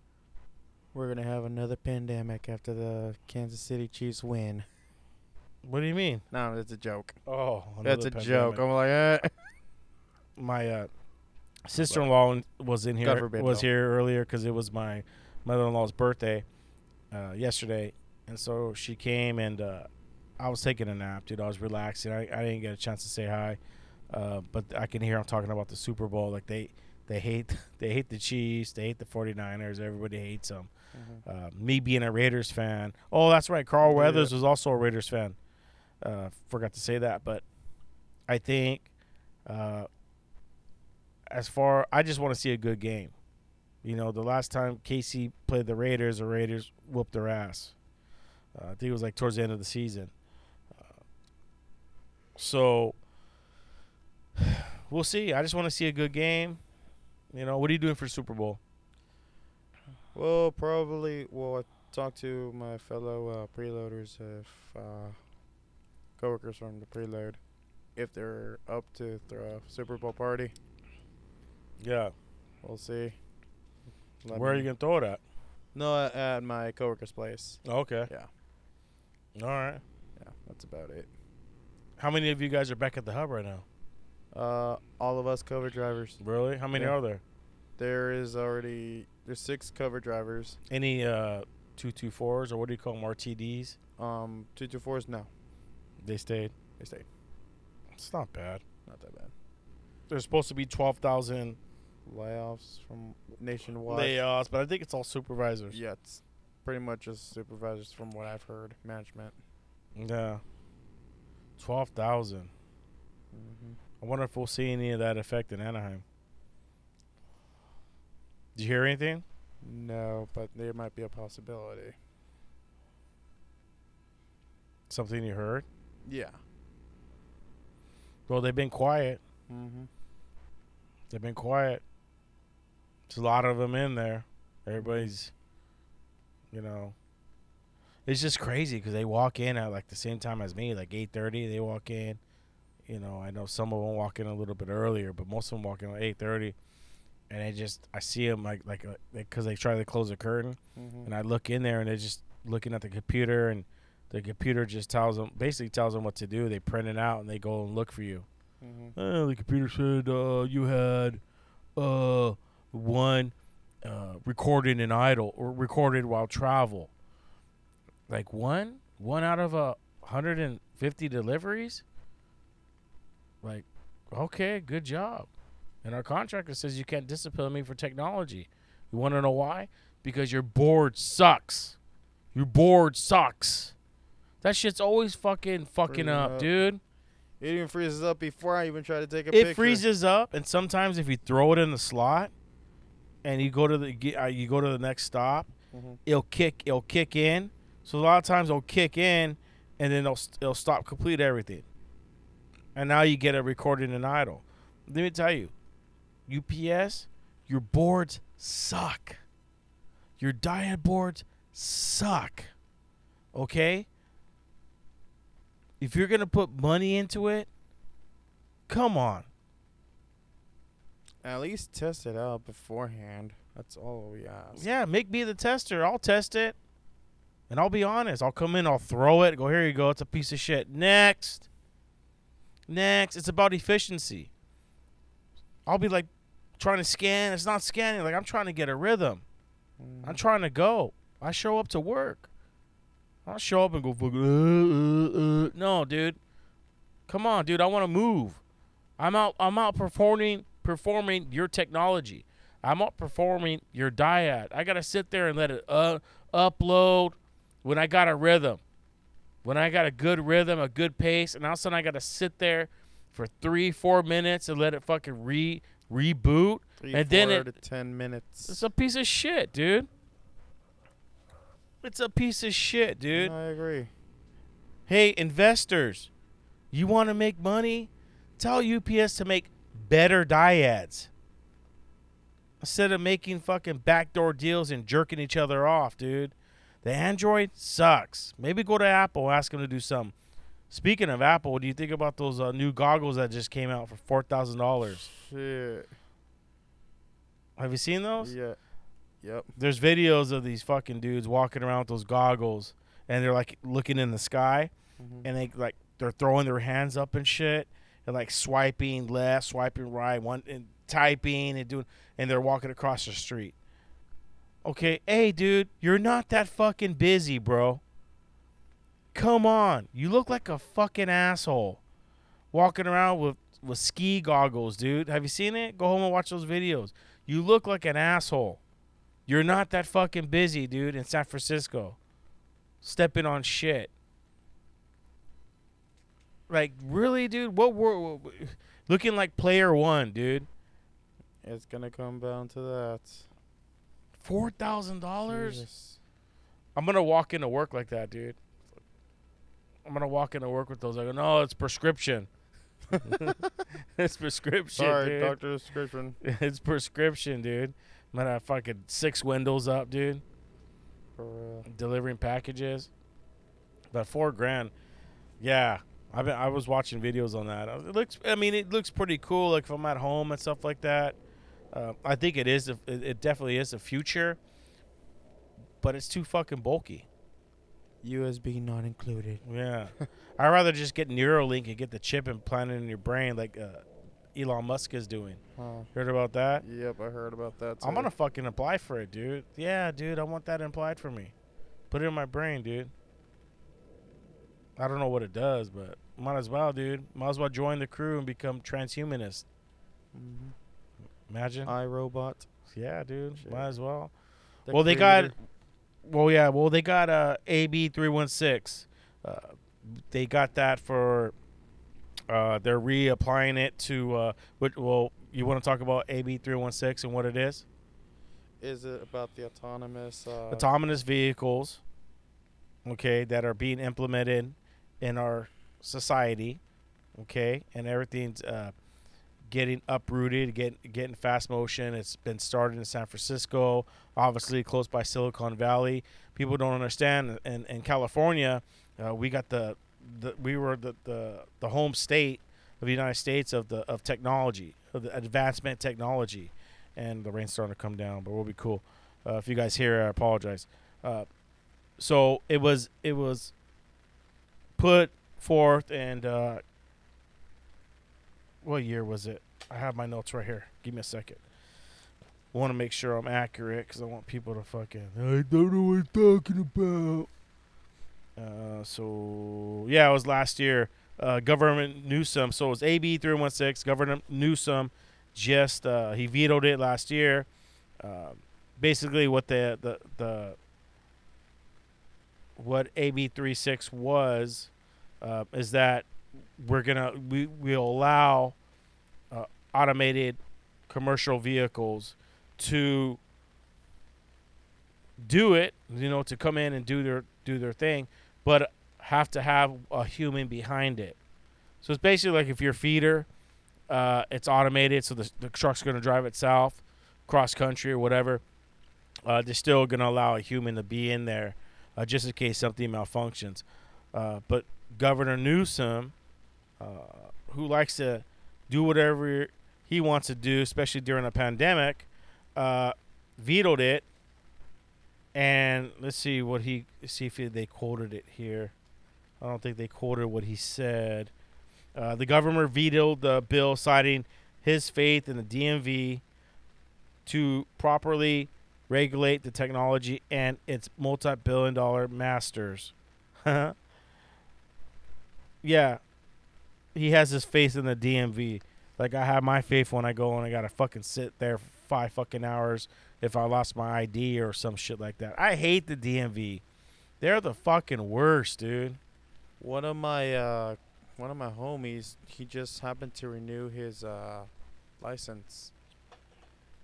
We're gonna have another pandemic after the Kansas City Chiefs win. What do you mean? No, that's a joke. Oh, That's a joke. I'm like, eh. my uh, sister-in-law was in here forbid, was here earlier because it was my mother-in-law's birthday uh, yesterday, and so she came and uh, I was taking a nap, dude. I was relaxing. I, I didn't get a chance to say hi, uh, but I can hear them talking about the Super Bowl. Like they they hate *laughs* they hate the Chiefs, they hate the 49ers. Everybody hates them. Uh, me being a Raiders fan. Oh, that's right. Carl Yeah. Weathers was also a Raiders fan. Uh, forgot to say that, but I think uh, as far I just want to see a good game. You know, the last time KC played the Raiders, the Raiders whooped their ass. Uh, I think it was like towards the end of the season. Uh, so *sighs* we'll see. I just want to see a good game. You know, what are you doing for Super Bowl? Well, probably. Well, I talked to my fellow uh, preloaders if uh, coworkers from the preload if they're up to throw a Super Bowl party. Yeah. We'll see. Let Where are you gonna throw it at? No, at- at my coworker's place. Okay. Yeah. All right. Yeah, that's about it. How many of you guys are back at the hub right now? Uh, all of us cover drivers. Really? How many Yeah. are there? There is already there's six cover drivers. Any uh two two fours or what do you call them RTDs? Um, two two fours. No, They stayed. they stayed. It's not bad. Not that bad. There's supposed to be twelve thousand Layoffs from nationwide. layoffs, but I think it's all supervisors. Yeah, it's pretty much just supervisors from what I've heard. Management. Yeah. Twelve thousand. hmm I wonder if we'll see any of that effect in Anaheim. Did you hear anything? No, but there might be a possibility. Something you heard? Yeah. Well, they've been quiet. Mm-hmm. They've been quiet. There's a lot of them in there. Everybody's, you know, it's just crazy because they walk in at like the same time as me, like eight thirty. They walk in. You know, I know some of them walk in a little bit earlier, but most of them walk in at eight thirty. And I just I see them like like because they try to close the curtain, Mm-hmm. and I look in there and they're just looking at the computer, and the computer just tells them basically tells them what to do. They print it out and they go and look for you. mm-hmm. Uh, the computer said uh, you had uh, one uh, recorded in idle or recorded while travel. Like one, one out of a hundred and fifty deliveries. Like, okay, good job. And our contractor says you can't discipline me for technology. You want to know why? Because your board sucks. Your board sucks. That shit's always fucking fucking up, up. dude. It even freezes up before I even try to take a it picture. It freezes up, and sometimes if you throw it in the slot, and you go to the uh, you go to the next stop, Mhm. it'll kick it'll kick in. So a lot of times it'll kick in, and then it'll it'll stop complete everything, and now you get a recording in idle. Let me tell you, UPS, your boards suck. Your DIAD boards suck. Okay. If you're gonna put money into it, come on. At least test it out beforehand. That's all we ask. Yeah, make me the tester. I'll test it. And I'll be honest. I'll come in, I'll throw it, go, here you go. It's a piece of shit. Next. Next. It's about efficiency. I'll be like trying to scan. It's not scanning. Like I'm trying to get a rhythm. Mhm. I'm trying to go. I show up to work. I don't show up and go. Uh, uh, uh. No, dude. Come on, dude. I want to move. I'm out. I'm out performing performing your technology. I'm out performing your DIAD. I gotta sit there and let it uh, upload, when I got a rhythm, when I got a good rhythm, a good pace, and all of a sudden I got to sit there for three, four minutes and let it fucking re reboot. Three, and then it- ten minutes. It's a piece of shit, dude. It's a piece of shit, dude. I agree. Hey, investors, you want to make money? Tell UPS to make better DIADs. Instead of making fucking backdoor deals and jerking each other off, dude. The Android sucks. Maybe go to Apple, ask them to do something. Speaking of Apple, what do you think about those uh, new goggles that just came out for four thousand dollars? Shit. Have you seen those? Yeah. Yep. There's videos of these fucking dudes walking around with those goggles, and they're like looking in the sky, Mhm. and they like they're throwing their hands up and shit, and like swiping left, swiping right, one and typing and doing, and they're walking across the street. Okay, hey dude, you're not that fucking busy, bro. Come on, you look like a fucking asshole, walking around with with ski goggles, dude. Have you seen it? Go home and watch those videos. You look like an asshole. You're not that fucking busy, dude, in San Francisco. Stepping on shit. Like, really, dude? What were looking like player one, dude? It's gonna come down to that. Four thousand dollars? I'm gonna walk into work like that, dude. I'm gonna walk into work with those. I go, no, it's prescription. *laughs* it's prescription, Sorry, dude. doctor's prescription. *laughs* it's prescription, dude. I'm gonna have fucking six windows up, dude. For real. delivering packages. But four grand, yeah. I been I was watching videos on that. It looks. I mean, it looks pretty cool. Like if I'm at home and stuff like that. Uh, I think it is. a- It, it definitely is the future. But it's too fucking bulky. USB not included. Yeah. *laughs* I'd rather just get Neuralink and get the chip implanted in your brain, like uh, Elon Musk is doing. Huh. Heard about that? Yep, I heard about that. Too. I'm gonna fucking apply for it, dude. Yeah, dude, I want that applied for me. Put it in my brain, dude. I don't know what it does, but might as well, dude. Might as well join the crew and become transhumanist. Mhm. Imagine. iRobot. yeah, dude. Shit. Might as well. the well, they got. Well, yeah. Well, they got uh, AB three one six. Uh, They got that for. Uh, they're reapplying it to. Uh, what? Well, you want to talk about AB three one six and what it is? Is it about the autonomous? Uh, autonomous vehicles okay that are being implemented in our society okay? And everything's uh, getting uprooted getting getting fast motion. It's been started in san francisco obviously close by silicon valley. People don't understand. In, in california uh, we got the, the we were the, the the home state of the united states of the of technology of the advancement technology. And the rain's starting to come down but we'll be cool. Uh, if you guys hear I apologize. Uh, so it was it was put forth and uh, what year was it? I have my notes right here. Give me a second. I want to make sure I'm accurate because I want people to fucking. I don't know what I'm talking about. Uh, so yeah, it was last year. Uh, Government Newsom. So it was AB three one six. Governor Newsom just uh, he vetoed it last year. Um, basically what the the the what AB 36 was uh, is that we're gonna we will allow uh, automated commercial vehicles to do it, you know, to come in and do their do their thing, but have to have a human behind it. So it's basically like if your feeder, uh, it's automated, so the, the truck's going to drive itself cross country or whatever. Uh, they're still going to allow a human to be in there uh, just in case something malfunctions. Uh, but Governor Newsom, uh, who likes to do whatever he wants to do, especially during a pandemic, uh, vetoed it. And let's see what he see if they quoted it here. I don't think they quoted what he said. Uh, the governor vetoed the bill, citing his faith in the DMV to properly regulate the technology and its multi-billion-dollar masters. *laughs* yeah, he has his faith in the DMV. Like I have my faith when I go and I gotta fucking sit there for five fucking hours if I lost my ID or some shit like that. I hate the DMV. They're the fucking worst, dude. One of my uh, one of my homies, he just happened to renew his uh, license.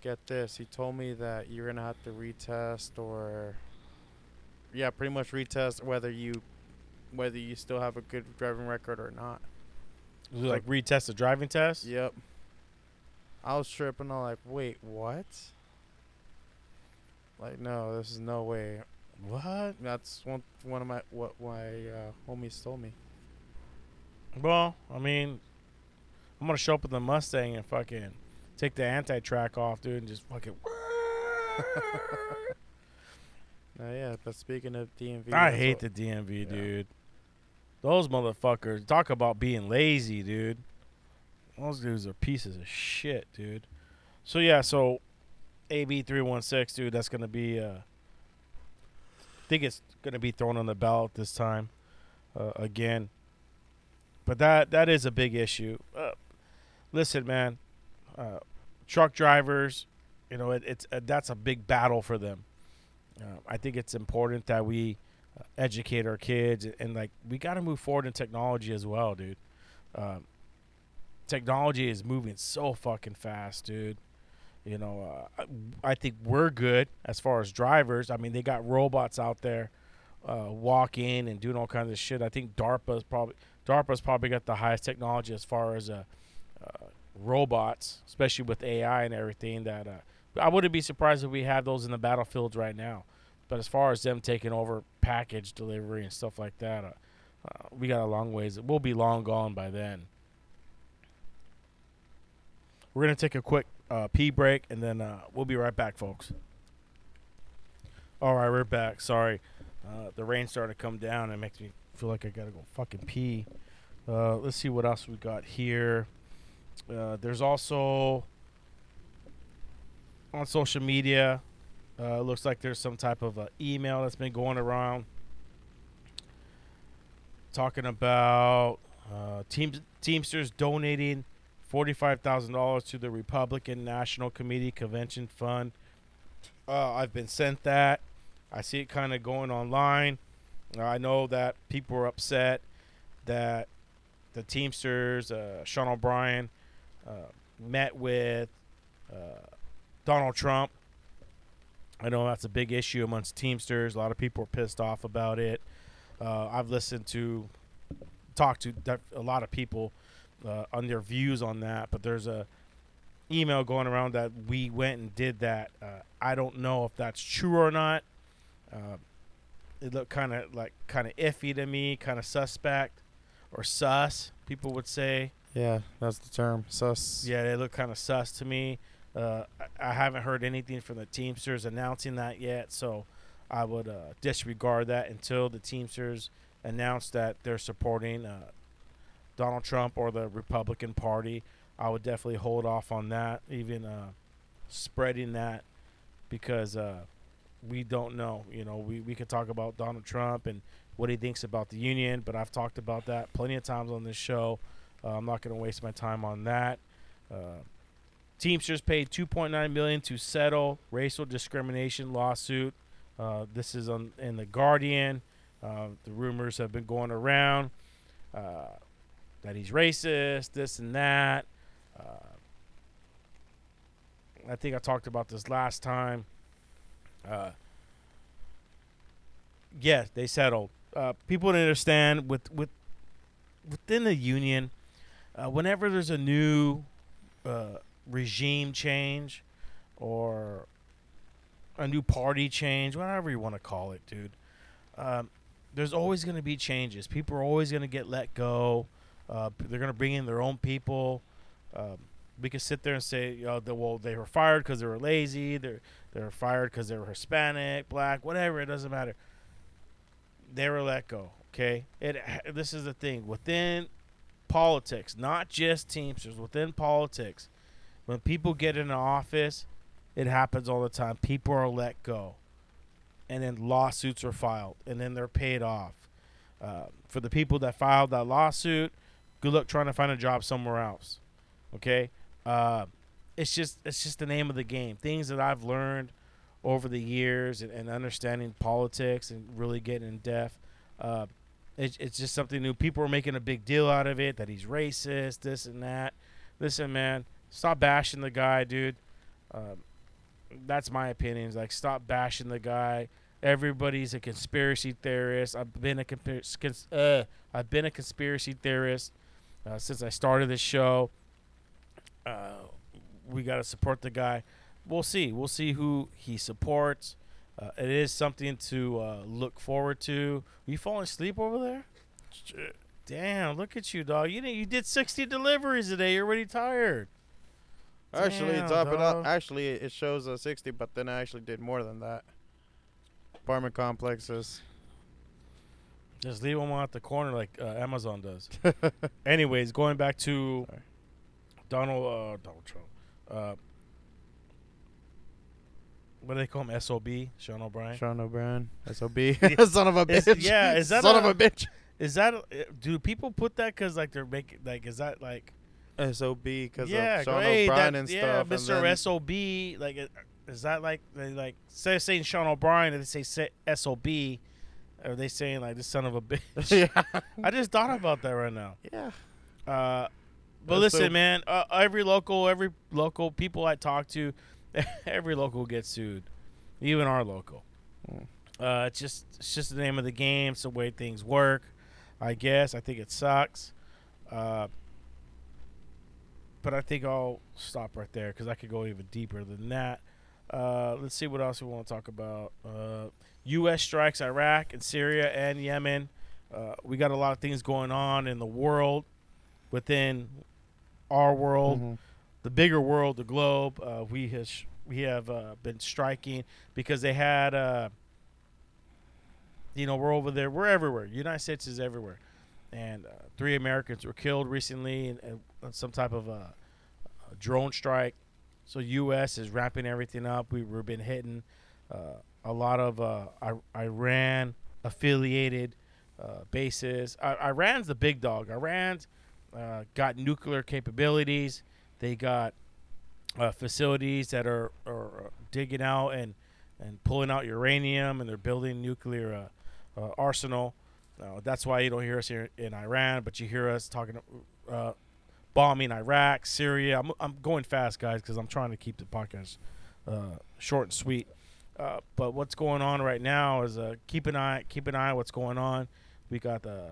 Get this, he told me that you're gonna have to retest or, yeah, pretty much retest whether you, whether you still have a good driving record or not. It like retest the driving test. Yep. I was tripping. I'm like, wait, what? Like, no, this is no way. What? That's one one of my what my uh, homies told me. Well, I mean, I'm gonna show up with the Mustang and fucking take the anti-track off, dude, and just fucking. *laughs* Uh, yeah, but speaking of DMV, I hate what- the DMV, Yeah. dude. Those motherfuckers talk about being lazy, dude. Those dudes are pieces of shit, dude. So yeah, so AB three one six, dude. That's gonna be. Uh, I think it's gonna be thrown on the ballot this time, uh, again. But that that is a big issue. Uh, listen, man, uh, truck drivers, you know, it, it's uh, that's a big battle for them. Uh, I think it's important that we uh, educate our kids and, and, like we got to move forward in technology as well, dude. Um, technology is moving so fucking fast, dude. You know, uh, I, I think we're good as far as drivers. I mean, they got robots out there uh, walking and doing all kinds of shit. I think DARPA's probably DARPA's probably got the highest technology as far as uh, uh, robots, especially with AI and everything. That uh, I wouldn't be surprised if we have those in the battlefields right now. But as far as them taking over package delivery and stuff like that, uh, uh, we got a long ways. We'll be long gone by then. We're gonna take a quick uh, pee break and then uh, we'll be right back, folks. All right, we're back. Sorry, uh, the rain started to come down. It makes me feel like I gotta go fucking pee. Let's see what else we got here. Uh, there's also on social media. Uh, looks like there's some type of uh, email that's been going around talking about uh, teams, Teamsters donating $45,000 to the Republican National Committee Convention Fund. Uh, I've been sent that. I see it kind of going online. Uh, I know that people are upset that the Teamsters, uh, Sean O'Brien, met with uh, Donald Trump. I know that's a big issue amongst Teamsters. A lot of people are pissed off about it. Uh, I've listened to, talked to a lot of people uh, on their views on that, but there's a email going around that we went and did that. Uh, I don't know if that's true or not. Uh, it looked kind of like kind of iffy to me, kind of suspect or sus. People would say. Yeah, that's the term. Sus. Yeah, they look kind of sus to me. Uh, I, haven't heard anything from the Teamsters announcing that yet, so I would uh, disregard that until the Teamsters announce that they're supporting uh, Donald Trump or the Republican Party. I would definitely hold off on that, even uh, spreading that, because uh, we don't know. You know, we, we could talk about Donald Trump and what he thinks about the union, but I've talked about that plenty of times on this show. Uh, I'm not going to waste my time on that. Uh, Teamsters paid 2.9 million to settle racial discrimination lawsuit. Uh, this is on in the Guardian. Uh, the rumors have been going around uh, that he's racist, this and that. Uh, I think I talked about this last time. Uh, yeah, they settled. Uh, people don't understand with with within the union. Uh, whenever there's a new uh, regime change or a new party change, whatever you want to call it, dude. Um, there's always going to be changes. People are always going to get let go. Uh, they're going to bring in their own people. Um, we could sit there and say, you know, the, well, they were fired because they were lazy. They're they were fired because they were Hispanic, black, whatever. It doesn't matter. They were let go. Okay. It. This is the thing within politics, not just Teamsters. Within politics, when people get into office, it happens all the time. People are let go, and then lawsuits are filed, and then they're paid off. Uh, for the people that filed that lawsuit, good luck trying to find a job somewhere else. Okay, uh, it's just it's just the name of the game. Things that I've learned over the years and, and understanding politics and really getting in depth. Uh, it, it's just something new. People are making a big deal out of it that he's racist, this and that. Listen, man, stop bashing the guy, dude. Um, that's my opinion. Like stop bashing the guy. Everybody's a conspiracy theorist. I've been a conspiracy. Cons- uh, I've been a conspiracy theorist uh, since I started this show. Uh, we got to support the guy. We'll see. We'll see who he supports. Uh, it is something to uh, look forward to. you falling asleep over there? Damn! Look at you, dog. You did you did sixty deliveries today. You're already tired. Actually, Damn, top it dog. up. Actually, it shows a 60, but then I actually did more than that. Apartment complexes. Just leave them at the corner like uh, Amazon does. *laughs* Anyways, going back to Sorry. Donald uh, Donald Trump. What do they call him? Sob Sean O'Brien. Sean O'Brien, SOB, Yeah. *laughs* *laughs* son of a Is- bitch. yeah, is that son a- of a bitch? Is that uh, do people put that because like they're making like is that like SOB because yeah of Sean hey, O'Brien that- and yeah stuff. and Mr. Sob like uh, is that like they like instead of saying Sean O'Brien they say Sob are they saying like the son of a bitch? *laughs* yeah, I just thought about that right now. yeah. Uh, but That's listen, so- man. Uh, every local, every local people I talk to, *laughs* every local gets sued, even our local. Mm. Uh, it's just it's just the name of the game. It's the way things work. I guess I think it sucks. Uh, but I think I'll stop right there because I could go even deeper than that. Uh, let's see what else we want to talk about. Uh, U.S. strikes Iraq and Syria and Yemen. Uh, we got a lot of things going on in the world, within our world, Mhm. The bigger world, the globe. Uh, we has we have uh, been striking because they had, uh, you know, we're over there. We're everywhere. United States is everywhere, and uh, three Americans were killed recently in, in, in some type of a, a drone strike. So U.S. is wrapping everything up. We, we've been hitting uh, a lot of uh, I- Iran affiliated uh, bases. I- Iran's the big dog. Iran's uh, got nuclear capabilities. They got uh, facilities that are, are uh, digging out and, and pulling out uranium, and they're building nuclear uh, uh, arsenal. That's why you don't hear us here in Iran, but you hear us talking, uh, bombing Iraq, Syria. I'm, I'm going fast, guys, because I'm trying to keep the podcast uh, short and sweet. But what's going on right now is keep an eye, keep an eye on what's going on. We got the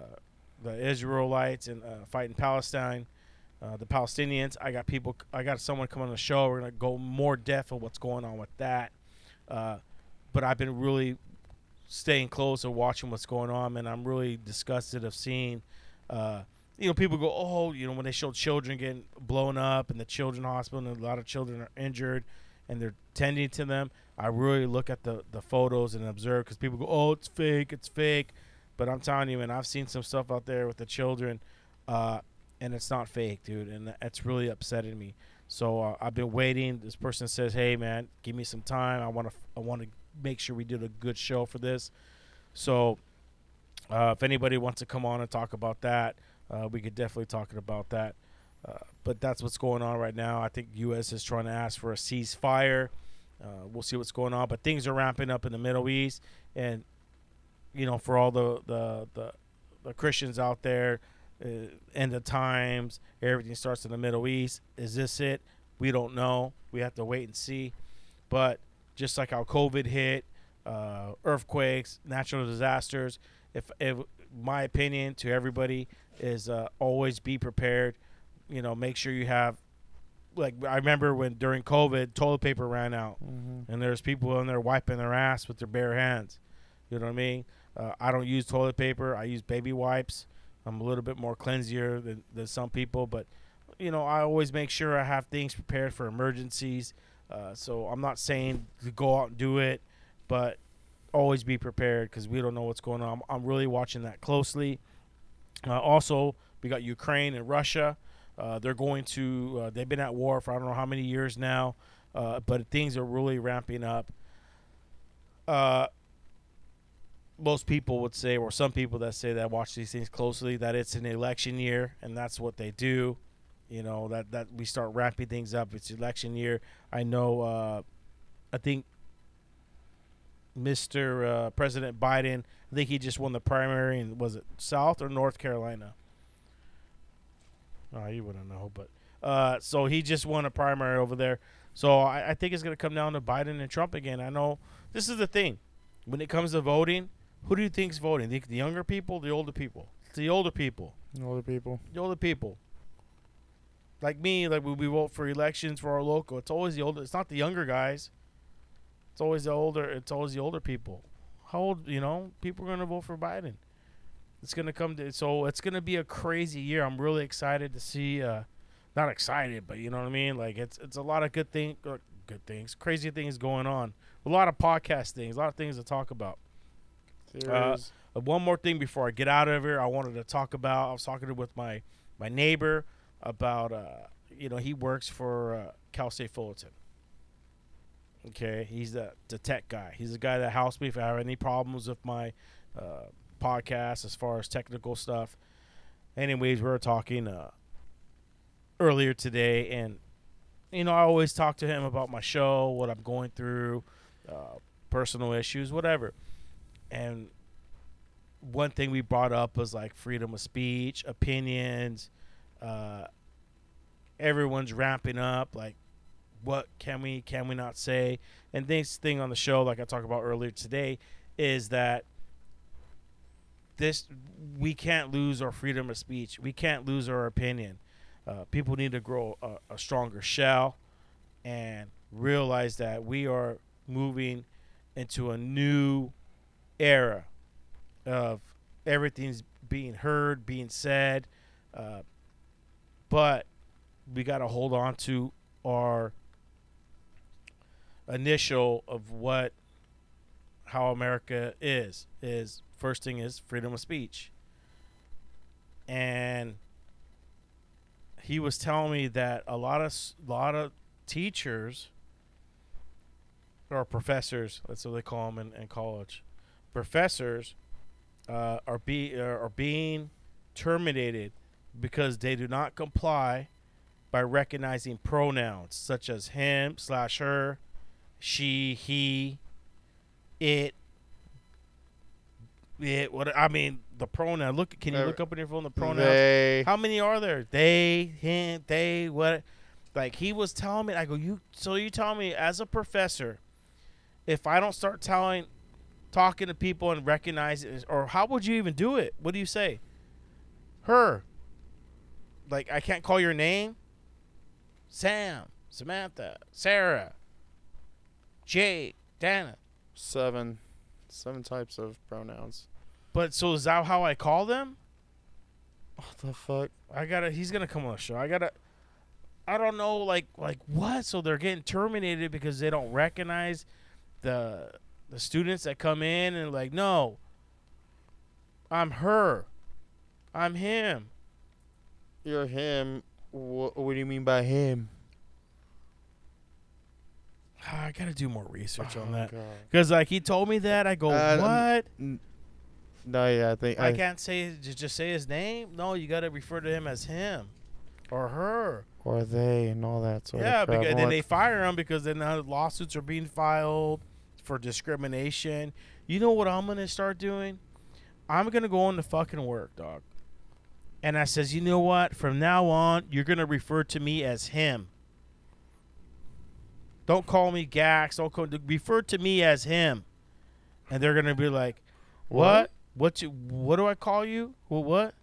the Israelites and fighting Palestine, uh, the Palestinians. I got people. I got someone coming on the show. We're gonna go more depth of what's going on with that. Uh, but I've been really staying close and watching what's going on, and I'm really disgusted of seeing. Uh, you know, people go, oh, you know, when they show children getting blown up in the children hospital, and a lot of children are injured, and they're tending to them. I really look at the the photos and observe because people go, oh, it's fake, it's fake. But I'm telling you, man, I've seen some stuff out there with the children, uh, and it's not fake, dude, and that's really upsetting me. So uh, I've been waiting. This person says, "Hey, man, give me some time. I want to. I want to make sure we did a good show for this." So, uh, if anybody wants to come on and talk about that, uh, we could definitely talk about that. Uh, but that's what's going on right now. I think U.S. is trying to ask for a ceasefire. Uh, we'll see what's going on, but things are ramping up in the Middle East, and you know, for all the the the, the Christians out there, uh, end of times, everything starts in the Middle East. Is this it? We don't know. We have to wait and see. But just like how COVID hit, uh, earthquakes, natural disasters. If, if my opinion to everybody is uh, always be prepared. You know, make sure you have. Like I remember when during COVID, toilet paper ran out, Mm-hmm. and there's people in there wiping their ass with their bare hands. You know what I mean? Uh, I don't use toilet paper. I use baby wipes. I'm a little bit more cleansier than, than some people, but you know, I always make sure I have things prepared for emergencies. Uh, so I'm not saying to go out and do it, but always be prepared because we don't know what's going on. I'm, I'm really watching that closely. Uh, also, we got Ukraine and Russia. Uh, they're going to. Uh, they've been at war for I don't know how many years now, uh, but things are really ramping up. Most people would say, or some people that say that watch these things closely, that it's an election year, and that's what they do. You know that that we start wrapping things up. It's election year. I know. Uh, I think Mr. Uh, President Biden. I think he just won the primary in was it South or North Carolina? Oh, you wouldn't know, but uh, so he just won a primary over there. So I, I think it's gonna come down to Biden and Trump again. I know this is the thing when it comes to voting. Who do you think's voting? The, the younger people, the older people? It's the older people. The older people. The older people. Like me, like we vote for elections for our local, it's always the older. It's not the younger guys. It's always the older. It's always the older people. How old? You know, people are gonna vote for Biden. It's gonna come to so it's gonna be a crazy year. I'm really excited to see. uh Not excited, but you know what I mean. Like it's it's a lot of good thing, good things, crazy things going on. A lot of podcast things, a lot of things to talk about. Theories. Uh, one more thing before I get out of here, I wanted to talk about. I was talking with my my neighbor about. Uh, you know, he works for uh, Cal State Fullerton. Okay, he's the the tech guy. He's the guy that helps me if I have any problems with my uh, podcast as far as technical stuff. Anyways, we were talking uh, earlier today, and you know, I always talk to him about my show, what I'm going through, uh, personal issues, whatever. And one thing we brought up was like freedom of speech, opinions. Uh, everyone's ramping up. Like, what can we, can we not say? And this thing on the show, like I talked about earlier today, is that this we can't lose our freedom of speech. We can't lose our opinion. Uh, people need to grow a, a stronger shell and realize that we are moving into a new era of everything's being heard, being said, uh, but we got to hold on to our initial of what how America is is first thing is freedom of speech. And he was telling me that a lot of lot of teachers or professors, that's what they call them in, in college, professors uh, are be are are being terminated because they do not comply by recognizing pronouns such as him slash her, she, he, it, it. What I mean, the pronoun. Look, can you Uh, look up on your phone the pronouns? They. How many are there? They, him, they, what? Like he was telling me, I go, you. So you tell me as a professor, if I don't start telling, talking to people and recognize it, or how would you even do it? What do you say? Her. Like I can't call your name. Sam, Samantha, Sarah, Jake, Dana. Seven. Seven types of pronouns. But so is that how I call them? What the fuck? I gotta. He's gonna come on the show. I gotta. I don't know, like, like what? So they're getting terminated because they don't recognize the the students that come in and like, no, I'm her, I'm him. You're him. Wha what do you mean by him? I gotta do more research on Oh, that because like he told me that. I go, Uh, what? No, yeah, I think I can't say just just say his name. No, you gotta refer to him as him or her. or they and all that sort yeah, of crap. because then they fire him because then now lawsuits are being filed for discrimination. You know what I'm gonna start doing? I'm gonna go into fucking work, dog. And I says, you know what? From now on, you're gonna refer to me as him. Don't call me Gax. Don't call, refer to me as him. And they're gonna be like, what? What you? What do I call you? Well, what?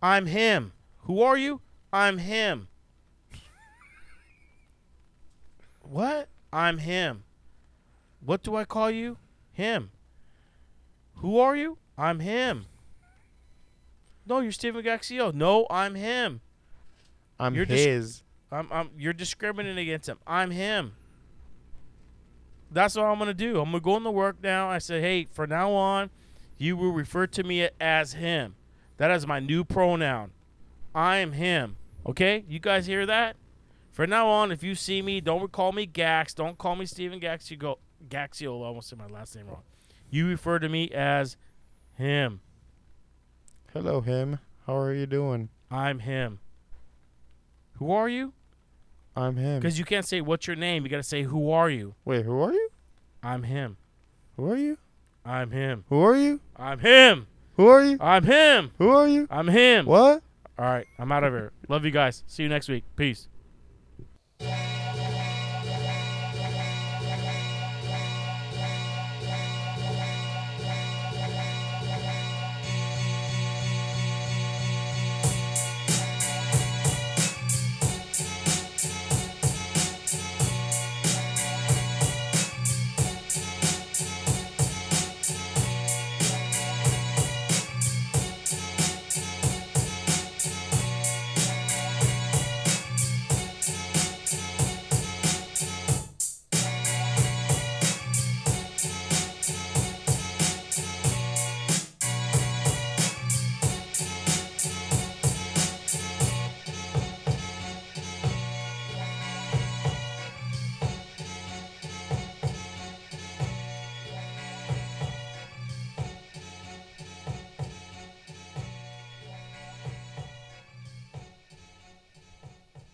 I'm him. Who are you? I'm him. *laughs* what? I'm him. What do I call you? Him. Who are you? I'm him. No, you're Steven Gaxio. No, I'm him. I'm you're his. I'm, I'm you're discriminating against him. I'm him. That's what I'm gonna do. I'm gonna go into work now. I said, hey, from now on, you will refer to me as him. That is my new pronoun. I am him. Okay, you guys hear that? From now on, if you see me, don't call me Gax. Don't call me Steven Gax. You Go Gaxiola. I almost said my last name wrong. You refer to me as him. Hello, him. How are you doing? I'm him. Who are you? I'm him. Because you can't say what's your name. You got to say who are you. Wait, who are you? I'm him. Who are you? I'm him. Who are you? I'm him. Who are you? I'm him. Who are you? I'm him. What? All right, I'm out of here. Love you guys. See you next week. Peace.